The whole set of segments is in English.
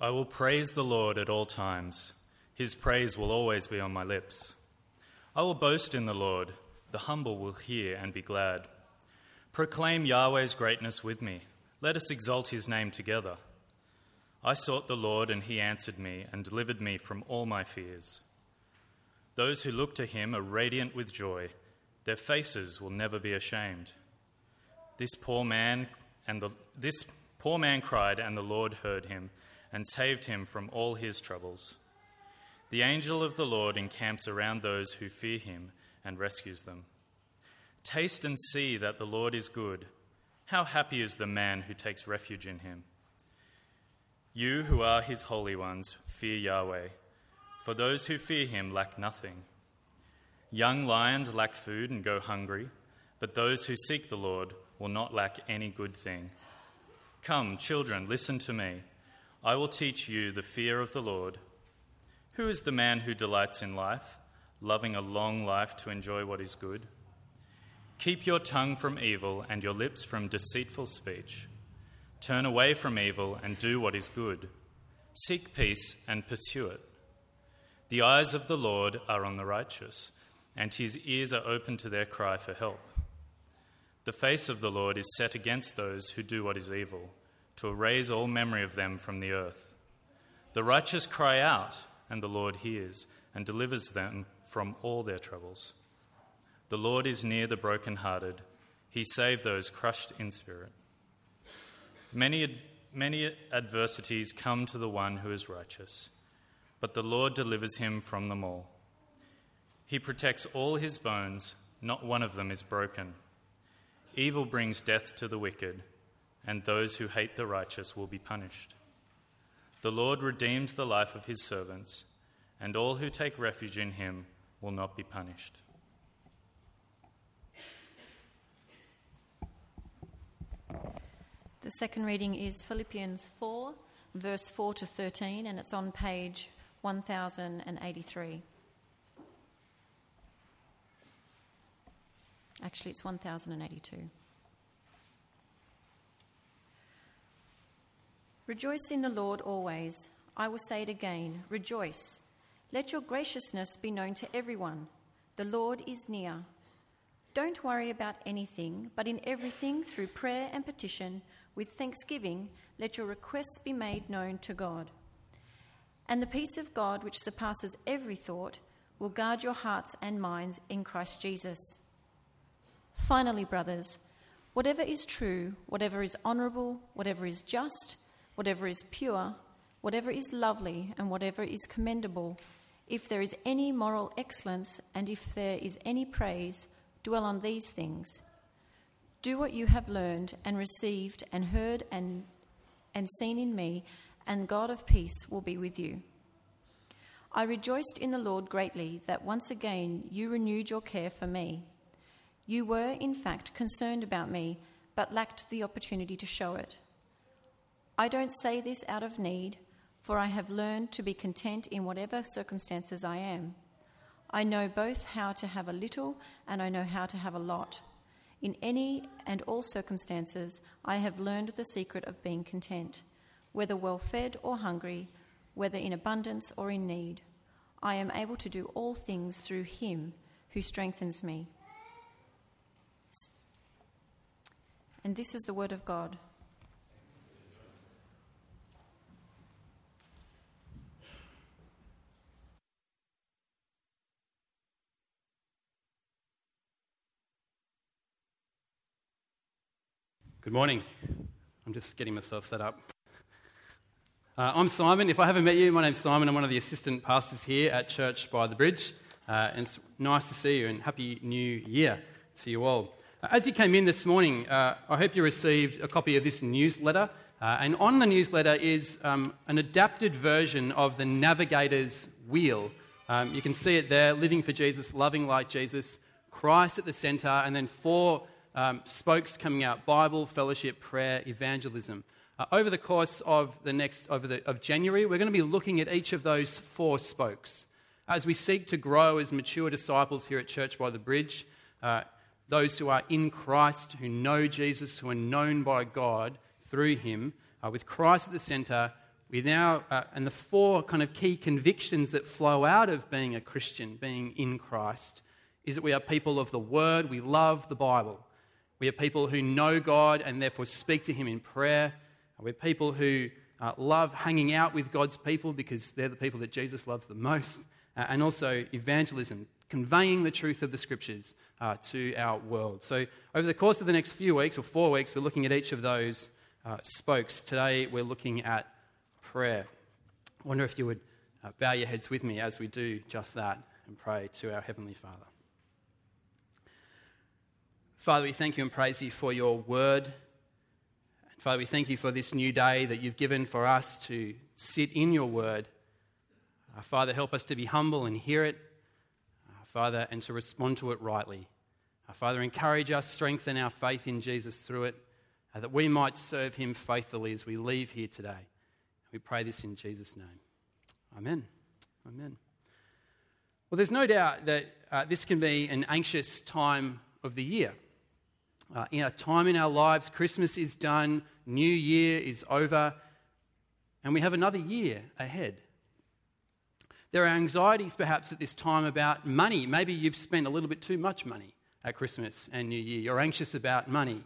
I will praise the Lord at all times. His praise will always be on my lips. I will boast in the Lord. The humble will hear and be glad. Proclaim Yahweh's greatness with me. Let us exalt his name together. I sought the Lord, and he answered me and delivered me from all my fears. Those who look to him are radiant with joy. Their faces will never be ashamed. This poor man and the, this poor man cried, and the Lord heard him and saved him from all his troubles. The angel of the Lord encamps around those who fear him and rescues them. Taste and see that the Lord is good. How happy is the man who takes refuge in him. You who are his holy ones, fear Yahweh, for those who fear him lack nothing. Young lions lack food and go hungry, but those who seek the Lord will not lack any good thing. Come, children, listen to me. I will teach you the fear of the Lord. Who is the man who delights in life, loving a long life to enjoy what is good? Keep your tongue from evil and your lips from deceitful speech. Turn away from evil and do what is good. Seek peace and pursue it. The eyes of the Lord are on the righteous, and his ears are open to their cry for help. The face of the Lord is set against those who do what is evil to erase all memory of them from the earth. The righteous cry out, and the Lord hears and delivers them from all their troubles. The Lord is near the brokenhearted, he saves those crushed in spirit. Many, many adversities come to the one who is righteous, but the Lord delivers him from them all. He protects all his bones, not one of them is broken. Evil brings death to the wicked and those who hate the righteous will be punished. The Lord redeems the life of his servants, and all who take refuge in him will not be punished. The second reading is Philippians 4, verse 4 to 13, and it's on page 1083. Actually, it's 1082. Rejoice in the Lord always. I will say it again rejoice. Let your graciousness be known to everyone. The Lord is near. Don't worry about anything, but in everything, through prayer and petition, with thanksgiving, let your requests be made known to God. And the peace of God, which surpasses every thought, will guard your hearts and minds in Christ Jesus. Finally, brothers, whatever is true, whatever is honourable, whatever is just, whatever is pure, whatever is lovely, and whatever is commendable, if there is any moral excellence and if there is any praise, dwell on these things. Do what you have learned and received and heard and, and seen in me, and God of peace will be with you. I rejoiced in the Lord greatly that once again you renewed your care for me. You were, in fact, concerned about me, but lacked the opportunity to show it. I don't say this out of need, for I have learned to be content in whatever circumstances I am. I know both how to have a little and I know how to have a lot. In any and all circumstances, I have learned the secret of being content, whether well fed or hungry, whether in abundance or in need. I am able to do all things through Him who strengthens me. And this is the word of God. Good morning. I'm just getting myself set up. Uh, I'm Simon. If I haven't met you, my name's Simon. I'm one of the assistant pastors here at Church by the Bridge. Uh, and it's nice to see you and Happy New Year to you all. Uh, as you came in this morning, uh, I hope you received a copy of this newsletter. Uh, and on the newsletter is um, an adapted version of the Navigator's Wheel. Um, you can see it there living for Jesus, loving like Jesus, Christ at the center, and then four um, spokes coming out Bible, fellowship, prayer, evangelism. Uh, over the course of the next, over the, of January, we're going to be looking at each of those four spokes. As we seek to grow as mature disciples here at Church by the Bridge, uh, those who are in Christ, who know Jesus, who are known by God through Him, uh, with Christ at the center, We now, uh, and the four kind of key convictions that flow out of being a Christian, being in Christ, is that we are people of the Word, we love the Bible. We are people who know God and therefore speak to Him in prayer. We're people who uh, love hanging out with God's people because they're the people that Jesus loves the most. Uh, and also evangelism, conveying the truth of the Scriptures uh, to our world. So, over the course of the next few weeks or four weeks, we're looking at each of those uh, spokes. Today, we're looking at prayer. I wonder if you would uh, bow your heads with me as we do just that and pray to our Heavenly Father. Father, we thank you and praise you for your word. Father, we thank you for this new day that you've given for us to sit in your word. Uh, Father, help us to be humble and hear it, uh, Father, and to respond to it rightly. Uh, Father, encourage us, strengthen our faith in Jesus through it, uh, that we might serve him faithfully as we leave here today. We pray this in Jesus' name. Amen. Amen. Well, there's no doubt that uh, this can be an anxious time of the year. Uh, in a time in our lives, Christmas is done, New Year is over, and we have another year ahead. There are anxieties perhaps at this time about money. Maybe you've spent a little bit too much money at Christmas and New Year. You're anxious about money.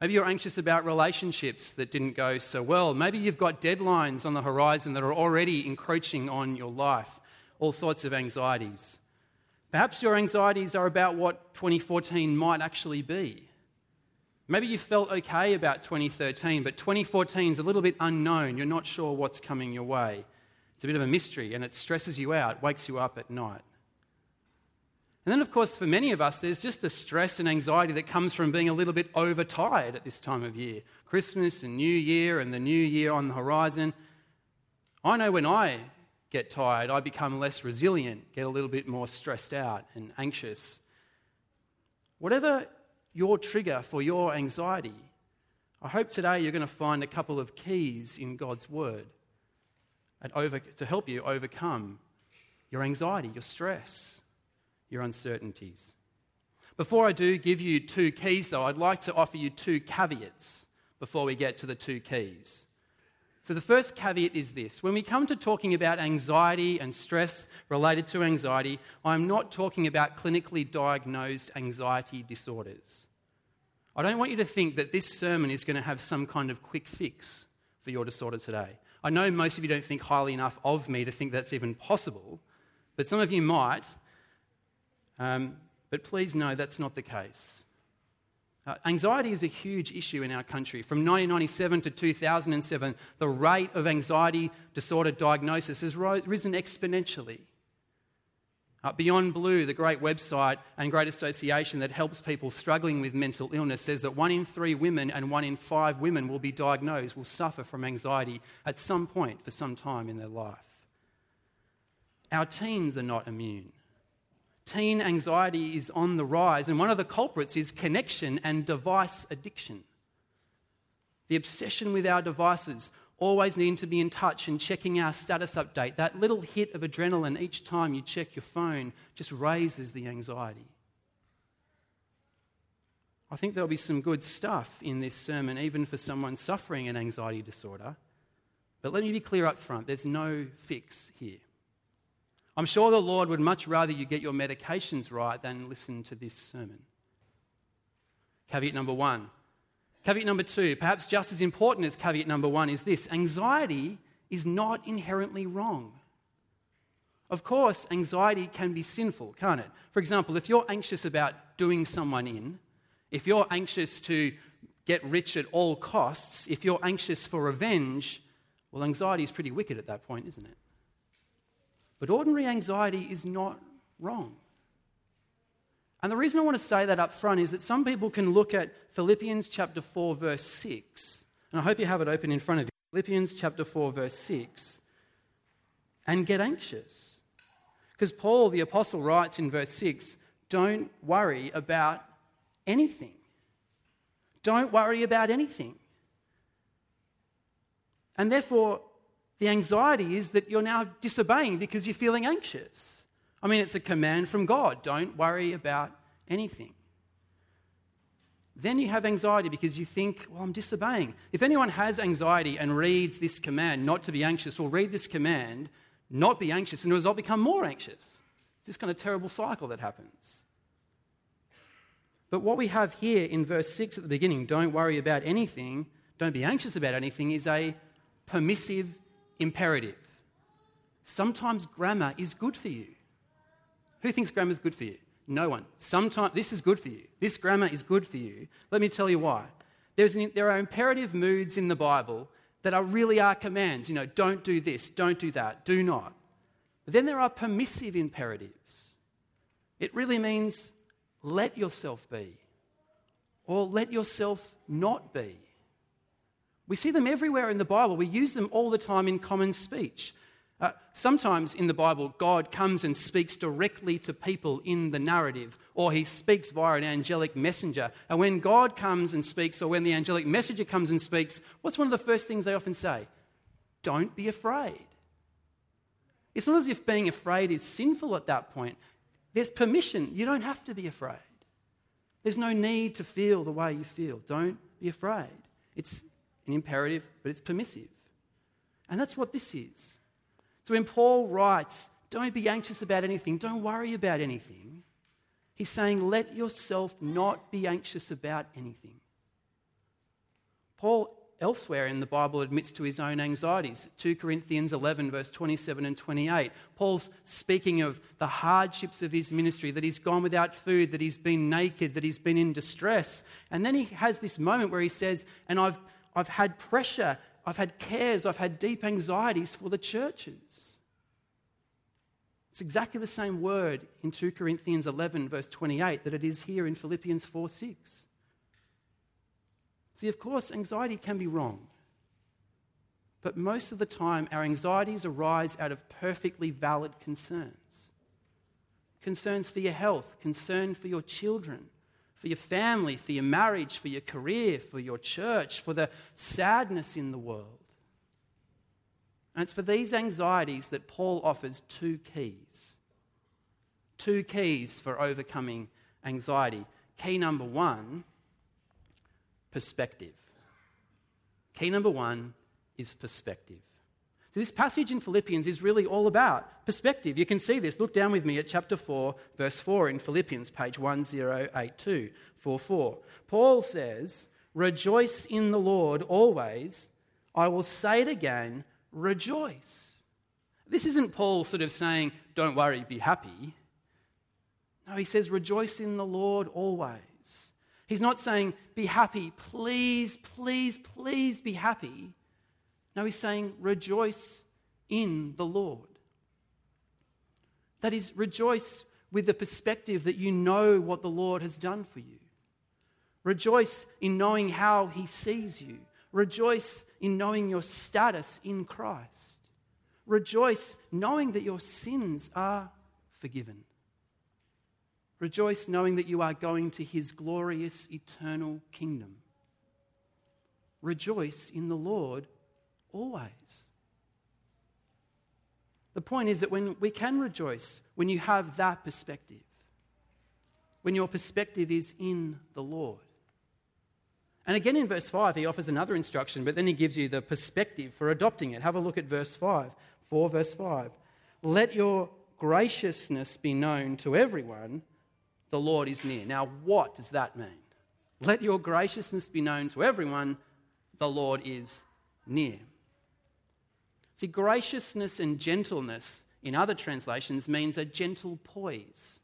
Maybe you're anxious about relationships that didn't go so well. Maybe you've got deadlines on the horizon that are already encroaching on your life. All sorts of anxieties. Perhaps your anxieties are about what 2014 might actually be. Maybe you felt okay about 2013, but 2014 is a little bit unknown. You're not sure what's coming your way. It's a bit of a mystery and it stresses you out, wakes you up at night. And then, of course, for many of us, there's just the stress and anxiety that comes from being a little bit overtired at this time of year. Christmas and New Year and the New Year on the horizon. I know when I get tired, I become less resilient, get a little bit more stressed out and anxious. Whatever your trigger for your anxiety, I hope today you're going to find a couple of keys in God's Word to help you overcome your anxiety, your stress, your uncertainties. Before I do give you two keys, though, I'd like to offer you two caveats before we get to the two keys. So, the first caveat is this when we come to talking about anxiety and stress related to anxiety, I'm not talking about clinically diagnosed anxiety disorders. I don't want you to think that this sermon is going to have some kind of quick fix for your disorder today. I know most of you don't think highly enough of me to think that's even possible, but some of you might. Um, but please know that's not the case. Uh, anxiety is a huge issue in our country. From 1997 to 2007, the rate of anxiety disorder diagnosis has risen exponentially. Uh, Beyond Blue, the great website and great association that helps people struggling with mental illness, says that one in three women and one in five women will be diagnosed, will suffer from anxiety at some point for some time in their life. Our teens are not immune. Teen anxiety is on the rise, and one of the culprits is connection and device addiction. The obsession with our devices, always needing to be in touch and checking our status update. That little hit of adrenaline each time you check your phone just raises the anxiety. I think there'll be some good stuff in this sermon, even for someone suffering an anxiety disorder. But let me be clear up front there's no fix here. I'm sure the Lord would much rather you get your medications right than listen to this sermon. Caveat number one. Caveat number two, perhaps just as important as caveat number one, is this anxiety is not inherently wrong. Of course, anxiety can be sinful, can't it? For example, if you're anxious about doing someone in, if you're anxious to get rich at all costs, if you're anxious for revenge, well, anxiety is pretty wicked at that point, isn't it? But ordinary anxiety is not wrong. And the reason I want to say that up front is that some people can look at Philippians chapter 4, verse 6, and I hope you have it open in front of you. Philippians chapter 4, verse 6, and get anxious. Because Paul, the apostle, writes in verse 6 don't worry about anything. Don't worry about anything. And therefore, the anxiety is that you're now disobeying because you're feeling anxious. I mean, it's a command from God don't worry about anything. then you have anxiety because you think, well, I'm disobeying. If anyone has anxiety and reads this command, not to be anxious, will read this command, not be anxious, and a result become more anxious. It's this kind of terrible cycle that happens. But what we have here in verse 6 at the beginning, don't worry about anything, don't be anxious about anything, is a permissive imperative. Sometimes grammar is good for you. Who thinks grammar is good for you? No one. Sometimes this is good for you. This grammar is good for you. Let me tell you why. An, there are imperative moods in the Bible that are really are commands. You know, don't do this, don't do that, do not. But then there are permissive imperatives. It really means let yourself be, or let yourself not be. We see them everywhere in the Bible. We use them all the time in common speech. Uh, sometimes in the Bible, God comes and speaks directly to people in the narrative, or he speaks via an angelic messenger. And when God comes and speaks, or when the angelic messenger comes and speaks, what's one of the first things they often say? Don't be afraid. It's not as if being afraid is sinful at that point. There's permission. You don't have to be afraid. There's no need to feel the way you feel. Don't be afraid. It's an imperative, but it's permissive. And that's what this is. So when Paul writes, don't be anxious about anything, don't worry about anything, he's saying, let yourself not be anxious about anything. Paul elsewhere in the Bible admits to his own anxieties. 2 Corinthians 11, verse 27 and 28. Paul's speaking of the hardships of his ministry, that he's gone without food, that he's been naked, that he's been in distress. And then he has this moment where he says, And I've, I've had pressure I've had cares, I've had deep anxieties for the churches. It's exactly the same word in 2 Corinthians 11, verse 28, that it is here in Philippians 4 6. See, of course, anxiety can be wrong. But most of the time, our anxieties arise out of perfectly valid concerns concerns for your health, concern for your children, for your family, for your marriage, for your career, for your church, for the sadness in the world. And it's for these anxieties that Paul offers two keys. Two keys for overcoming anxiety. Key number one perspective. Key number one is perspective. So, this passage in Philippians is really all about perspective. You can see this. Look down with me at chapter 4, verse 4 in Philippians, page 1082, 4 4. Paul says, Rejoice in the Lord always. I will say it again, rejoice. This isn't Paul sort of saying, Don't worry, be happy. No, he says, Rejoice in the Lord always. He's not saying, Be happy, please, please, please be happy. No, he's saying, rejoice in the Lord. That is, rejoice with the perspective that you know what the Lord has done for you. Rejoice in knowing how he sees you. Rejoice in knowing your status in Christ. Rejoice knowing that your sins are forgiven. Rejoice knowing that you are going to his glorious eternal kingdom. Rejoice in the Lord always. The point is that when we can rejoice when you have that perspective, when your perspective is in the Lord. And again in verse 5, he offers another instruction, but then he gives you the perspective for adopting it. Have a look at verse 5. 4 verse 5. Let your graciousness be known to everyone, the Lord is near. Now, what does that mean? Let your graciousness be known to everyone, the Lord is near. See, graciousness and gentleness in other translations means a gentle poise.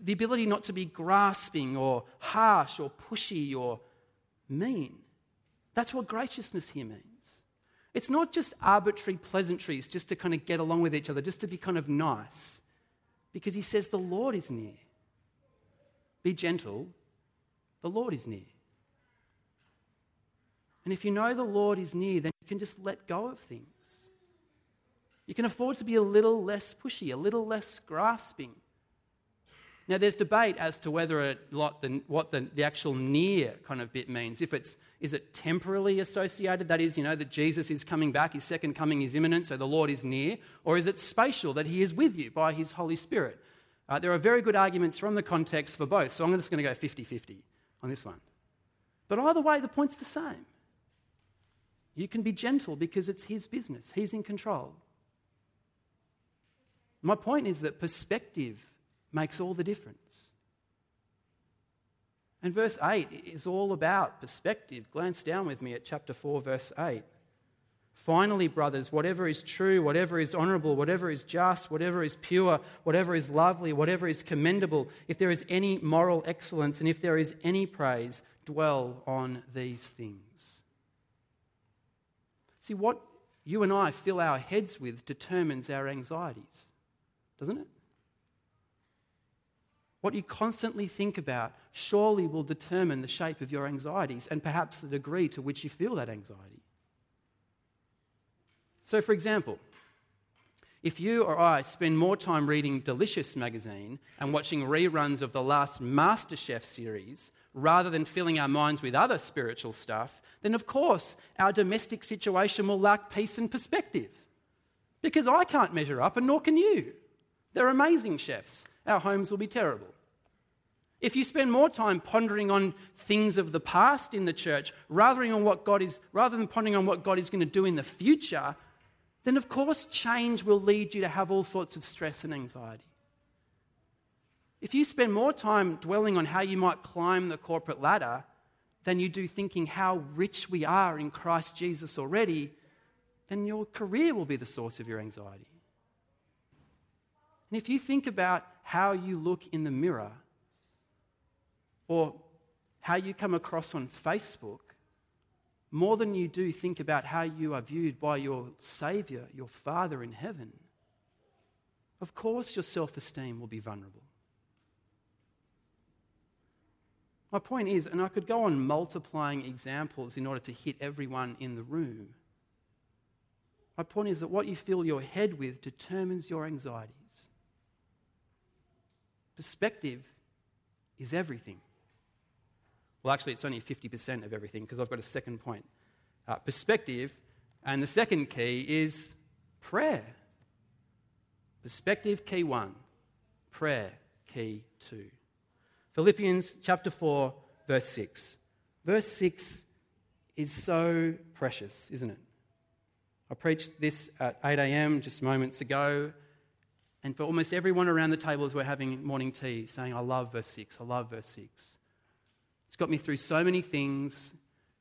The ability not to be grasping or harsh or pushy or mean. That's what graciousness here means. It's not just arbitrary pleasantries just to kind of get along with each other, just to be kind of nice. Because he says the Lord is near. Be gentle, the Lord is near. And if you know the Lord is near, then you can just let go of things. You can afford to be a little less pushy, a little less grasping. Now, there's debate as to whether it, what, the, what the, the actual near kind of bit means. If it's, is it temporally associated? That is, you know, that Jesus is coming back, his second coming is imminent, so the Lord is near. Or is it spatial, that he is with you by his Holy Spirit? Uh, there are very good arguments from the context for both, so I'm just going to go 50 50. on this one. But either way, the point's the same. You can be gentle because it's his business, he's in control. My point is that perspective makes all the difference. And verse 8 is all about perspective. Glance down with me at chapter 4, verse 8. Finally, brothers, whatever is true, whatever is honorable, whatever is just, whatever is pure, whatever is lovely, whatever is commendable, if there is any moral excellence and if there is any praise, dwell on these things. See, what you and I fill our heads with determines our anxieties, doesn't it? What you constantly think about surely will determine the shape of your anxieties and perhaps the degree to which you feel that anxiety. So, for example, if you or I spend more time reading Delicious magazine and watching reruns of the last MasterChef series rather than filling our minds with other spiritual stuff, then of course our domestic situation will lack peace and perspective. Because I can't measure up, and nor can you. They're amazing chefs. Our homes will be terrible. If you spend more time pondering on things of the past in the church rather than, on what God is, rather than pondering on what God is going to do in the future, then of course change will lead you to have all sorts of stress and anxiety. If you spend more time dwelling on how you might climb the corporate ladder than you do thinking how rich we are in Christ Jesus already, then your career will be the source of your anxiety. And if you think about how you look in the mirror or how you come across on Facebook, more than you do think about how you are viewed by your Saviour, your Father in heaven, of course your self esteem will be vulnerable. My point is, and I could go on multiplying examples in order to hit everyone in the room. My point is that what you fill your head with determines your anxieties. Perspective is everything. Well, actually, it's only 50% of everything because I've got a second point. Uh, perspective, and the second key is prayer. Perspective, key one. Prayer, key two. Philippians chapter 4, verse 6. Verse 6 is so precious, isn't it? I preached this at 8 a.m. just moments ago, and for almost everyone around the table as we're having morning tea, saying, I love verse 6, I love verse 6. It's got me through so many things,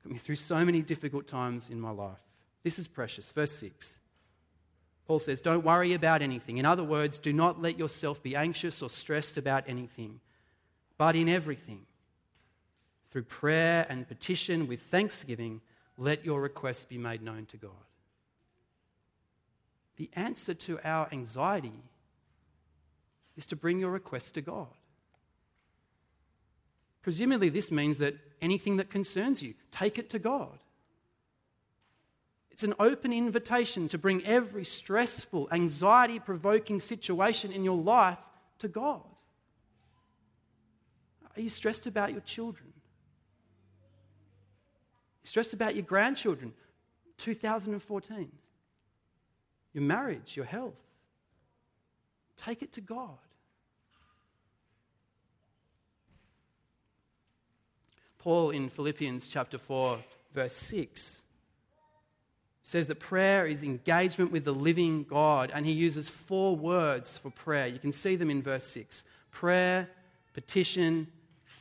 got me through so many difficult times in my life. This is precious. Verse 6. Paul says, Don't worry about anything. In other words, do not let yourself be anxious or stressed about anything, but in everything, through prayer and petition with thanksgiving, let your requests be made known to God. The answer to our anxiety is to bring your request to God. Presumably, this means that anything that concerns you, take it to God. It's an open invitation to bring every stressful, anxiety provoking situation in your life to God. Are you stressed about your children? Are stressed about your grandchildren? 2014. Your marriage, your health. Take it to God. Paul in Philippians chapter 4, verse 6 says that prayer is engagement with the living God, and he uses four words for prayer. You can see them in verse 6 prayer, petition,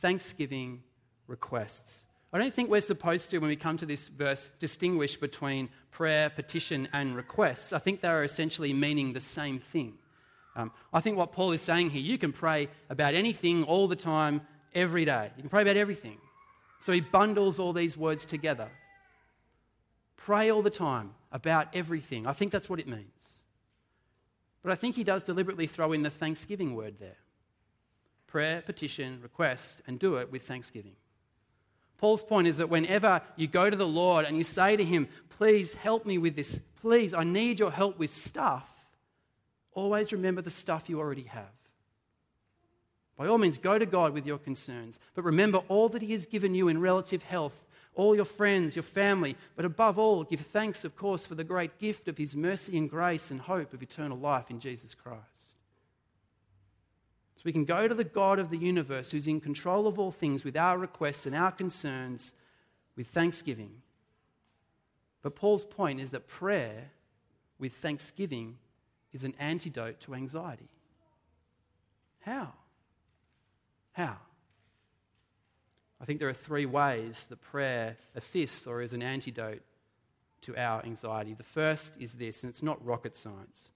thanksgiving, requests. I don't think we're supposed to, when we come to this verse, distinguish between prayer, petition, and requests. I think they are essentially meaning the same thing. Um, I think what Paul is saying here, you can pray about anything all the time, every day. You can pray about everything. So he bundles all these words together. Pray all the time about everything. I think that's what it means. But I think he does deliberately throw in the thanksgiving word there prayer, petition, request, and do it with thanksgiving. Paul's point is that whenever you go to the Lord and you say to him, Please help me with this, please, I need your help with stuff, always remember the stuff you already have. By all means, go to God with your concerns. But remember all that He has given you in relative health, all your friends, your family. But above all, give thanks, of course, for the great gift of His mercy and grace and hope of eternal life in Jesus Christ. So we can go to the God of the universe who's in control of all things with our requests and our concerns with thanksgiving. But Paul's point is that prayer with thanksgiving is an antidote to anxiety. How? How? I think there are three ways that prayer assists or is an antidote to our anxiety. The first is this, and it's not rocket science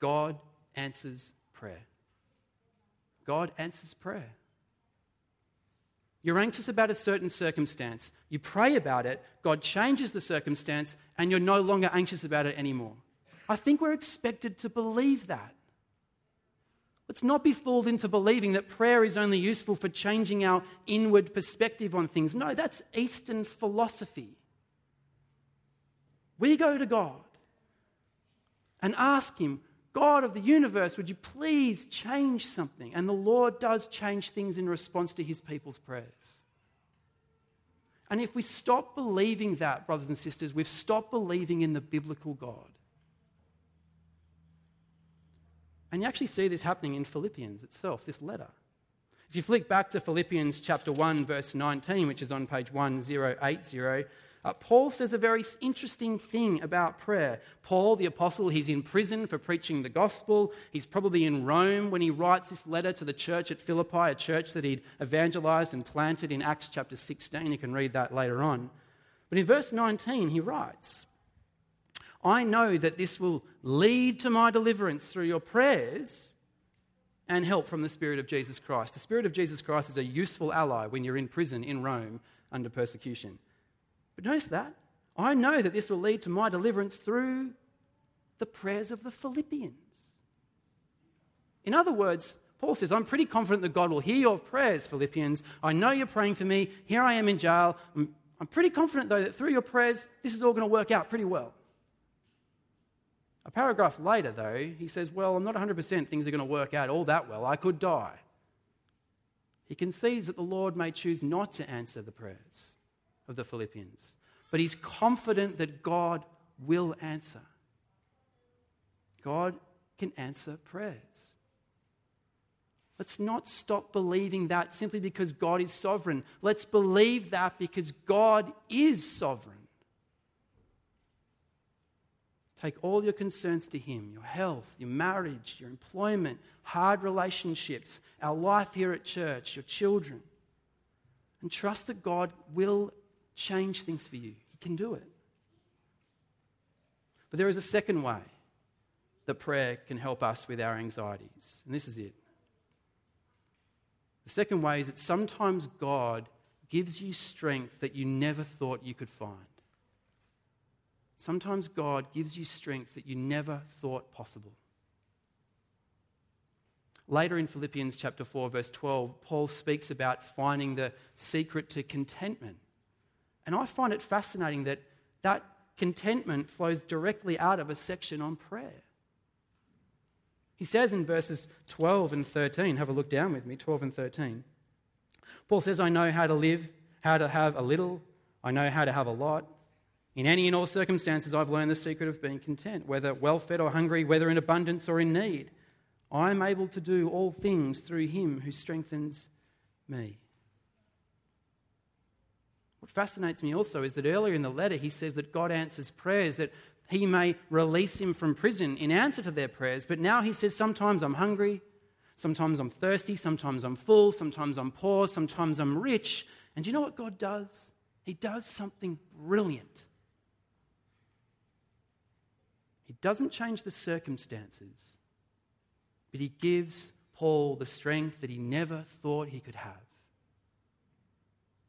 God answers prayer. God answers prayer. You're anxious about a certain circumstance. You pray about it, God changes the circumstance, and you're no longer anxious about it anymore. I think we're expected to believe that. Let's not be fooled into believing that prayer is only useful for changing our inward perspective on things. No, that's Eastern philosophy. We go to God and ask Him, God of the universe, would you please change something? And the Lord does change things in response to his people's prayers. And if we stop believing that, brothers and sisters, we've stopped believing in the biblical God. And you actually see this happening in Philippians itself, this letter. If you flick back to Philippians chapter 1, verse 19, which is on page 1080, uh, Paul says a very interesting thing about prayer. Paul, the apostle, he's in prison for preaching the gospel. He's probably in Rome when he writes this letter to the church at Philippi, a church that he'd evangelized and planted in Acts chapter 16. You can read that later on. But in verse 19, he writes, I know that this will lead to my deliverance through your prayers and help from the Spirit of Jesus Christ. The Spirit of Jesus Christ is a useful ally when you're in prison in Rome under persecution. But notice that. I know that this will lead to my deliverance through the prayers of the Philippians. In other words, Paul says, I'm pretty confident that God will hear your prayers, Philippians. I know you're praying for me. Here I am in jail. I'm, I'm pretty confident, though, that through your prayers, this is all going to work out pretty well. A paragraph later, though, he says, Well, I'm not 100% things are going to work out all that well. I could die. He concedes that the Lord may choose not to answer the prayers of the Philippians, but he's confident that God will answer. God can answer prayers. Let's not stop believing that simply because God is sovereign. Let's believe that because God is sovereign. Take all your concerns to Him your health, your marriage, your employment, hard relationships, our life here at church, your children. And trust that God will change things for you. He can do it. But there is a second way that prayer can help us with our anxieties, and this is it. The second way is that sometimes God gives you strength that you never thought you could find. Sometimes God gives you strength that you never thought possible. Later in Philippians chapter 4 verse 12, Paul speaks about finding the secret to contentment. And I find it fascinating that that contentment flows directly out of a section on prayer. He says in verses 12 and 13, have a look down with me, 12 and 13. Paul says, I know how to live, how to have a little, I know how to have a lot. In any and all circumstances, I've learned the secret of being content, whether well fed or hungry, whether in abundance or in need. I am able to do all things through him who strengthens me. What fascinates me also is that earlier in the letter he says that God answers prayers, that he may release him from prison in answer to their prayers. But now he says, Sometimes I'm hungry, sometimes I'm thirsty, sometimes I'm full, sometimes I'm poor, sometimes I'm rich. And do you know what God does? He does something brilliant. He doesn't change the circumstances, but he gives Paul the strength that he never thought he could have.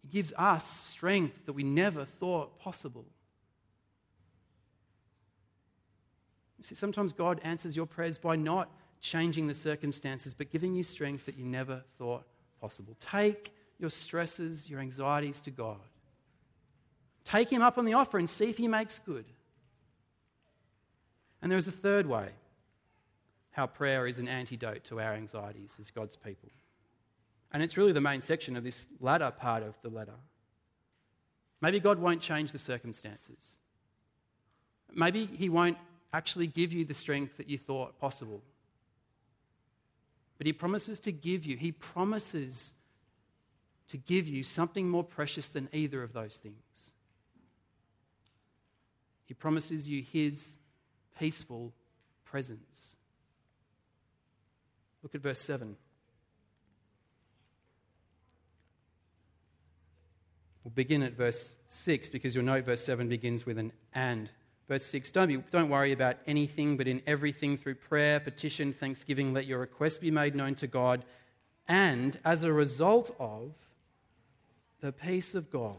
He gives us strength that we never thought possible. You see, sometimes God answers your prayers by not changing the circumstances, but giving you strength that you never thought possible. Take your stresses, your anxieties to God. Take Him up on the offer and see if He makes good. And there is a third way how prayer is an antidote to our anxieties as God's people. And it's really the main section of this latter part of the letter. Maybe God won't change the circumstances. Maybe He won't actually give you the strength that you thought possible. But he promises to give you, he promises to give you something more precious than either of those things. He promises you his peaceful presence. Look at verse 7. We'll begin at verse 6 because you'll note verse 7 begins with an and. Verse 6 don't, be, don't worry about anything, but in everything through prayer, petition, thanksgiving, let your requests be made known to God. And as a result of the peace of God,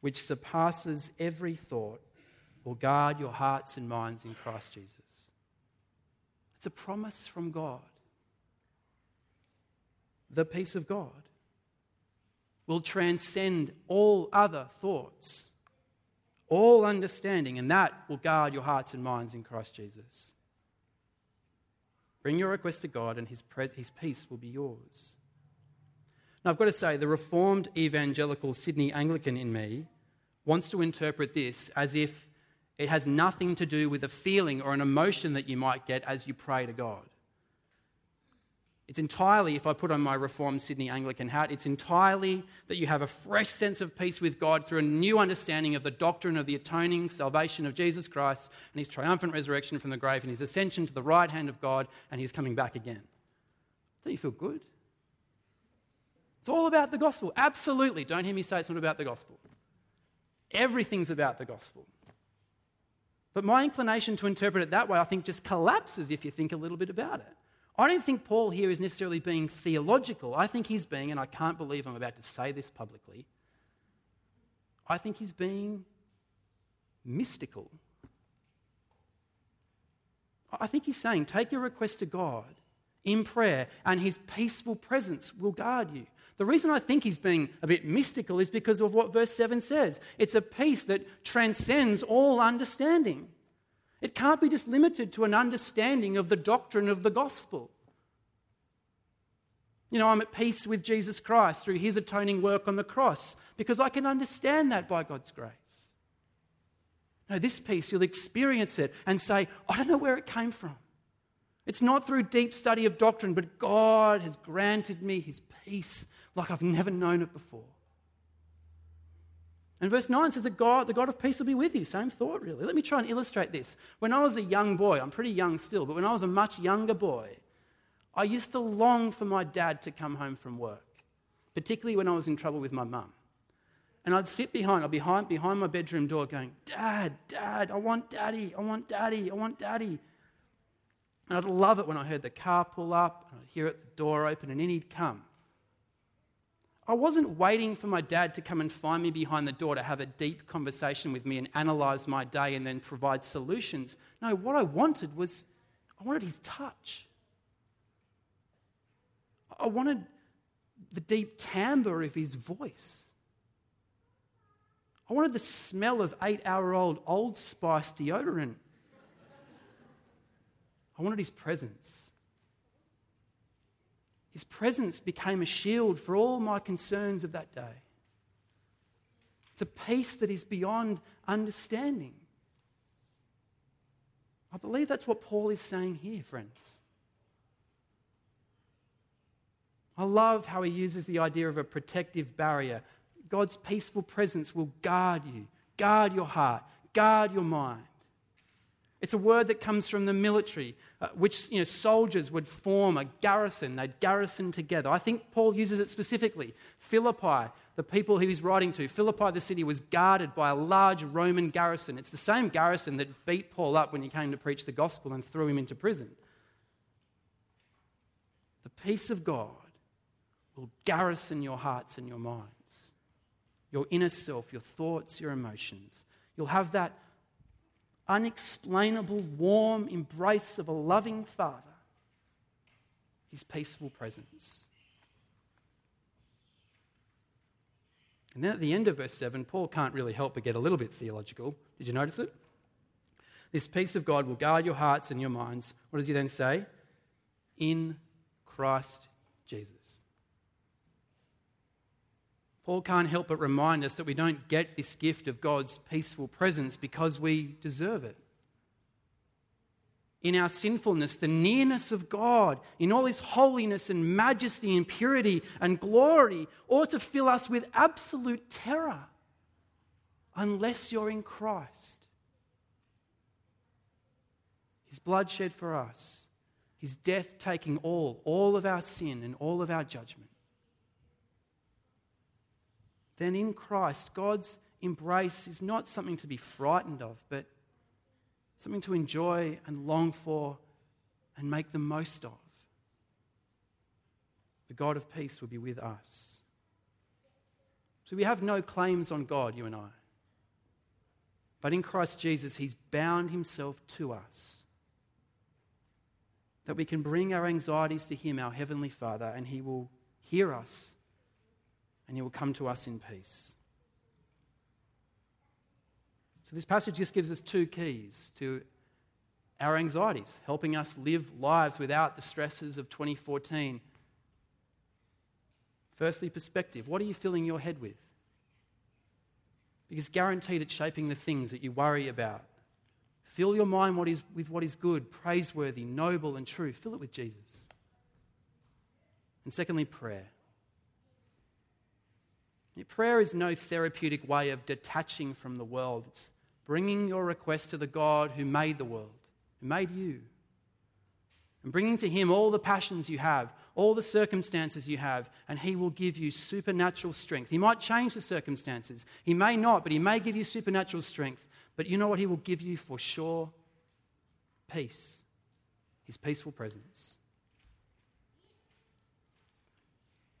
which surpasses every thought, will guard your hearts and minds in Christ Jesus. It's a promise from God. The peace of God will transcend all other thoughts, all understanding, and that will guard your hearts and minds in Christ Jesus. Bring your request to God, and his, his peace will be yours. Now, I've got to say, the Reformed evangelical Sydney Anglican in me wants to interpret this as if it has nothing to do with a feeling or an emotion that you might get as you pray to God. It's entirely, if I put on my Reformed Sydney Anglican hat, it's entirely that you have a fresh sense of peace with God through a new understanding of the doctrine of the atoning salvation of Jesus Christ and his triumphant resurrection from the grave and his ascension to the right hand of God and his coming back again. Don't you feel good? It's all about the gospel. Absolutely. Don't hear me say it's not about the gospel. Everything's about the gospel. But my inclination to interpret it that way, I think, just collapses if you think a little bit about it. I don't think Paul here is necessarily being theological. I think he's being, and I can't believe I'm about to say this publicly, I think he's being mystical. I think he's saying, take your request to God in prayer, and his peaceful presence will guard you. The reason I think he's being a bit mystical is because of what verse 7 says. It's a peace that transcends all understanding. It can't be just limited to an understanding of the doctrine of the gospel. You know, I'm at peace with Jesus Christ through his atoning work on the cross because I can understand that by God's grace. No, this peace, you'll experience it and say, I don't know where it came from. It's not through deep study of doctrine, but God has granted me his peace like I've never known it before. And verse 9 says that God, the God of peace will be with you. Same thought, really. Let me try and illustrate this. When I was a young boy, I'm pretty young still, but when I was a much younger boy, I used to long for my dad to come home from work, particularly when I was in trouble with my mum. And I'd sit behind, I'd be behind, behind my bedroom door going, Dad, Dad, I want daddy, I want daddy, I want daddy. And I'd love it when I heard the car pull up, and I'd hear it, the door open, and in he'd come. I wasn't waiting for my dad to come and find me behind the door to have a deep conversation with me and analyze my day and then provide solutions. No, what I wanted was I wanted his touch. I wanted the deep timbre of his voice. I wanted the smell of eight hour old Old Spice deodorant. I wanted his presence. His presence became a shield for all my concerns of that day. It's a peace that is beyond understanding. I believe that's what Paul is saying here, friends. I love how he uses the idea of a protective barrier. God's peaceful presence will guard you, guard your heart, guard your mind. It's a word that comes from the military, uh, which you know, soldiers would form a garrison. They'd garrison together. I think Paul uses it specifically. Philippi, the people he was writing to, Philippi, the city, was guarded by a large Roman garrison. It's the same garrison that beat Paul up when he came to preach the gospel and threw him into prison. The peace of God will garrison your hearts and your minds, your inner self, your thoughts, your emotions. You'll have that unexplainable, warm embrace of a loving Father, his peaceful presence. And then at the end of verse 7, Paul can't really help but get a little bit theological. Did you notice it? This peace of God will guard your hearts and your minds. What does he then say? In Christ Jesus. Paul can't help but remind us that we don't get this gift of God's peaceful presence because we deserve it. in our sinfulness the nearness of God in all his holiness and majesty and purity and glory ought to fill us with absolute terror unless you're in Christ. His blood shed for us, his death taking all, all of our sin and all of our judgment. Then in Christ, God's embrace is not something to be frightened of, but something to enjoy and long for and make the most of. The God of peace will be with us. So we have no claims on God, you and I. But in Christ Jesus, He's bound Himself to us. That we can bring our anxieties to Him, our Heavenly Father, and He will hear us and He will come to us in peace. So, this passage just gives us two keys to our anxieties, helping us live lives without the stresses of 2014. Firstly, perspective. What are you filling your head with? Because guaranteed it's shaping the things that you worry about. Fill your mind what is, with what is good, praiseworthy, noble, and true. Fill it with Jesus. And secondly, prayer. Prayer is no therapeutic way of detaching from the world. It's bringing your request to the God who made the world, who made you, and bringing to Him all the passions you have, all the circumstances you have, and He will give you supernatural strength. He might change the circumstances, He may not, but He may give you supernatural strength. But you know what He will give you for sure? Peace, His peaceful presence.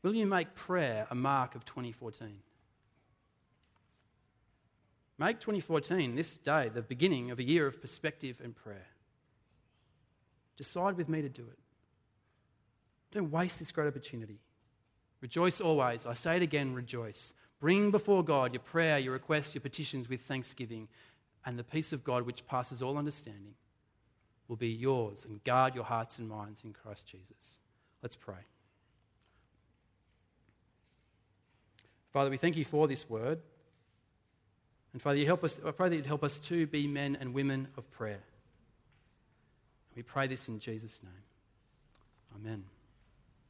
Will you make prayer a mark of 2014? Make 2014, this day, the beginning of a year of perspective and prayer. Decide with me to do it. Don't waste this great opportunity. Rejoice always. I say it again, rejoice. Bring before God your prayer, your requests, your petitions with thanksgiving, and the peace of God, which passes all understanding, will be yours and guard your hearts and minds in Christ Jesus. Let's pray. Father, we thank you for this word. And Father, you help us, I pray that you'd help us to be men and women of prayer. We pray this in Jesus' name. Amen.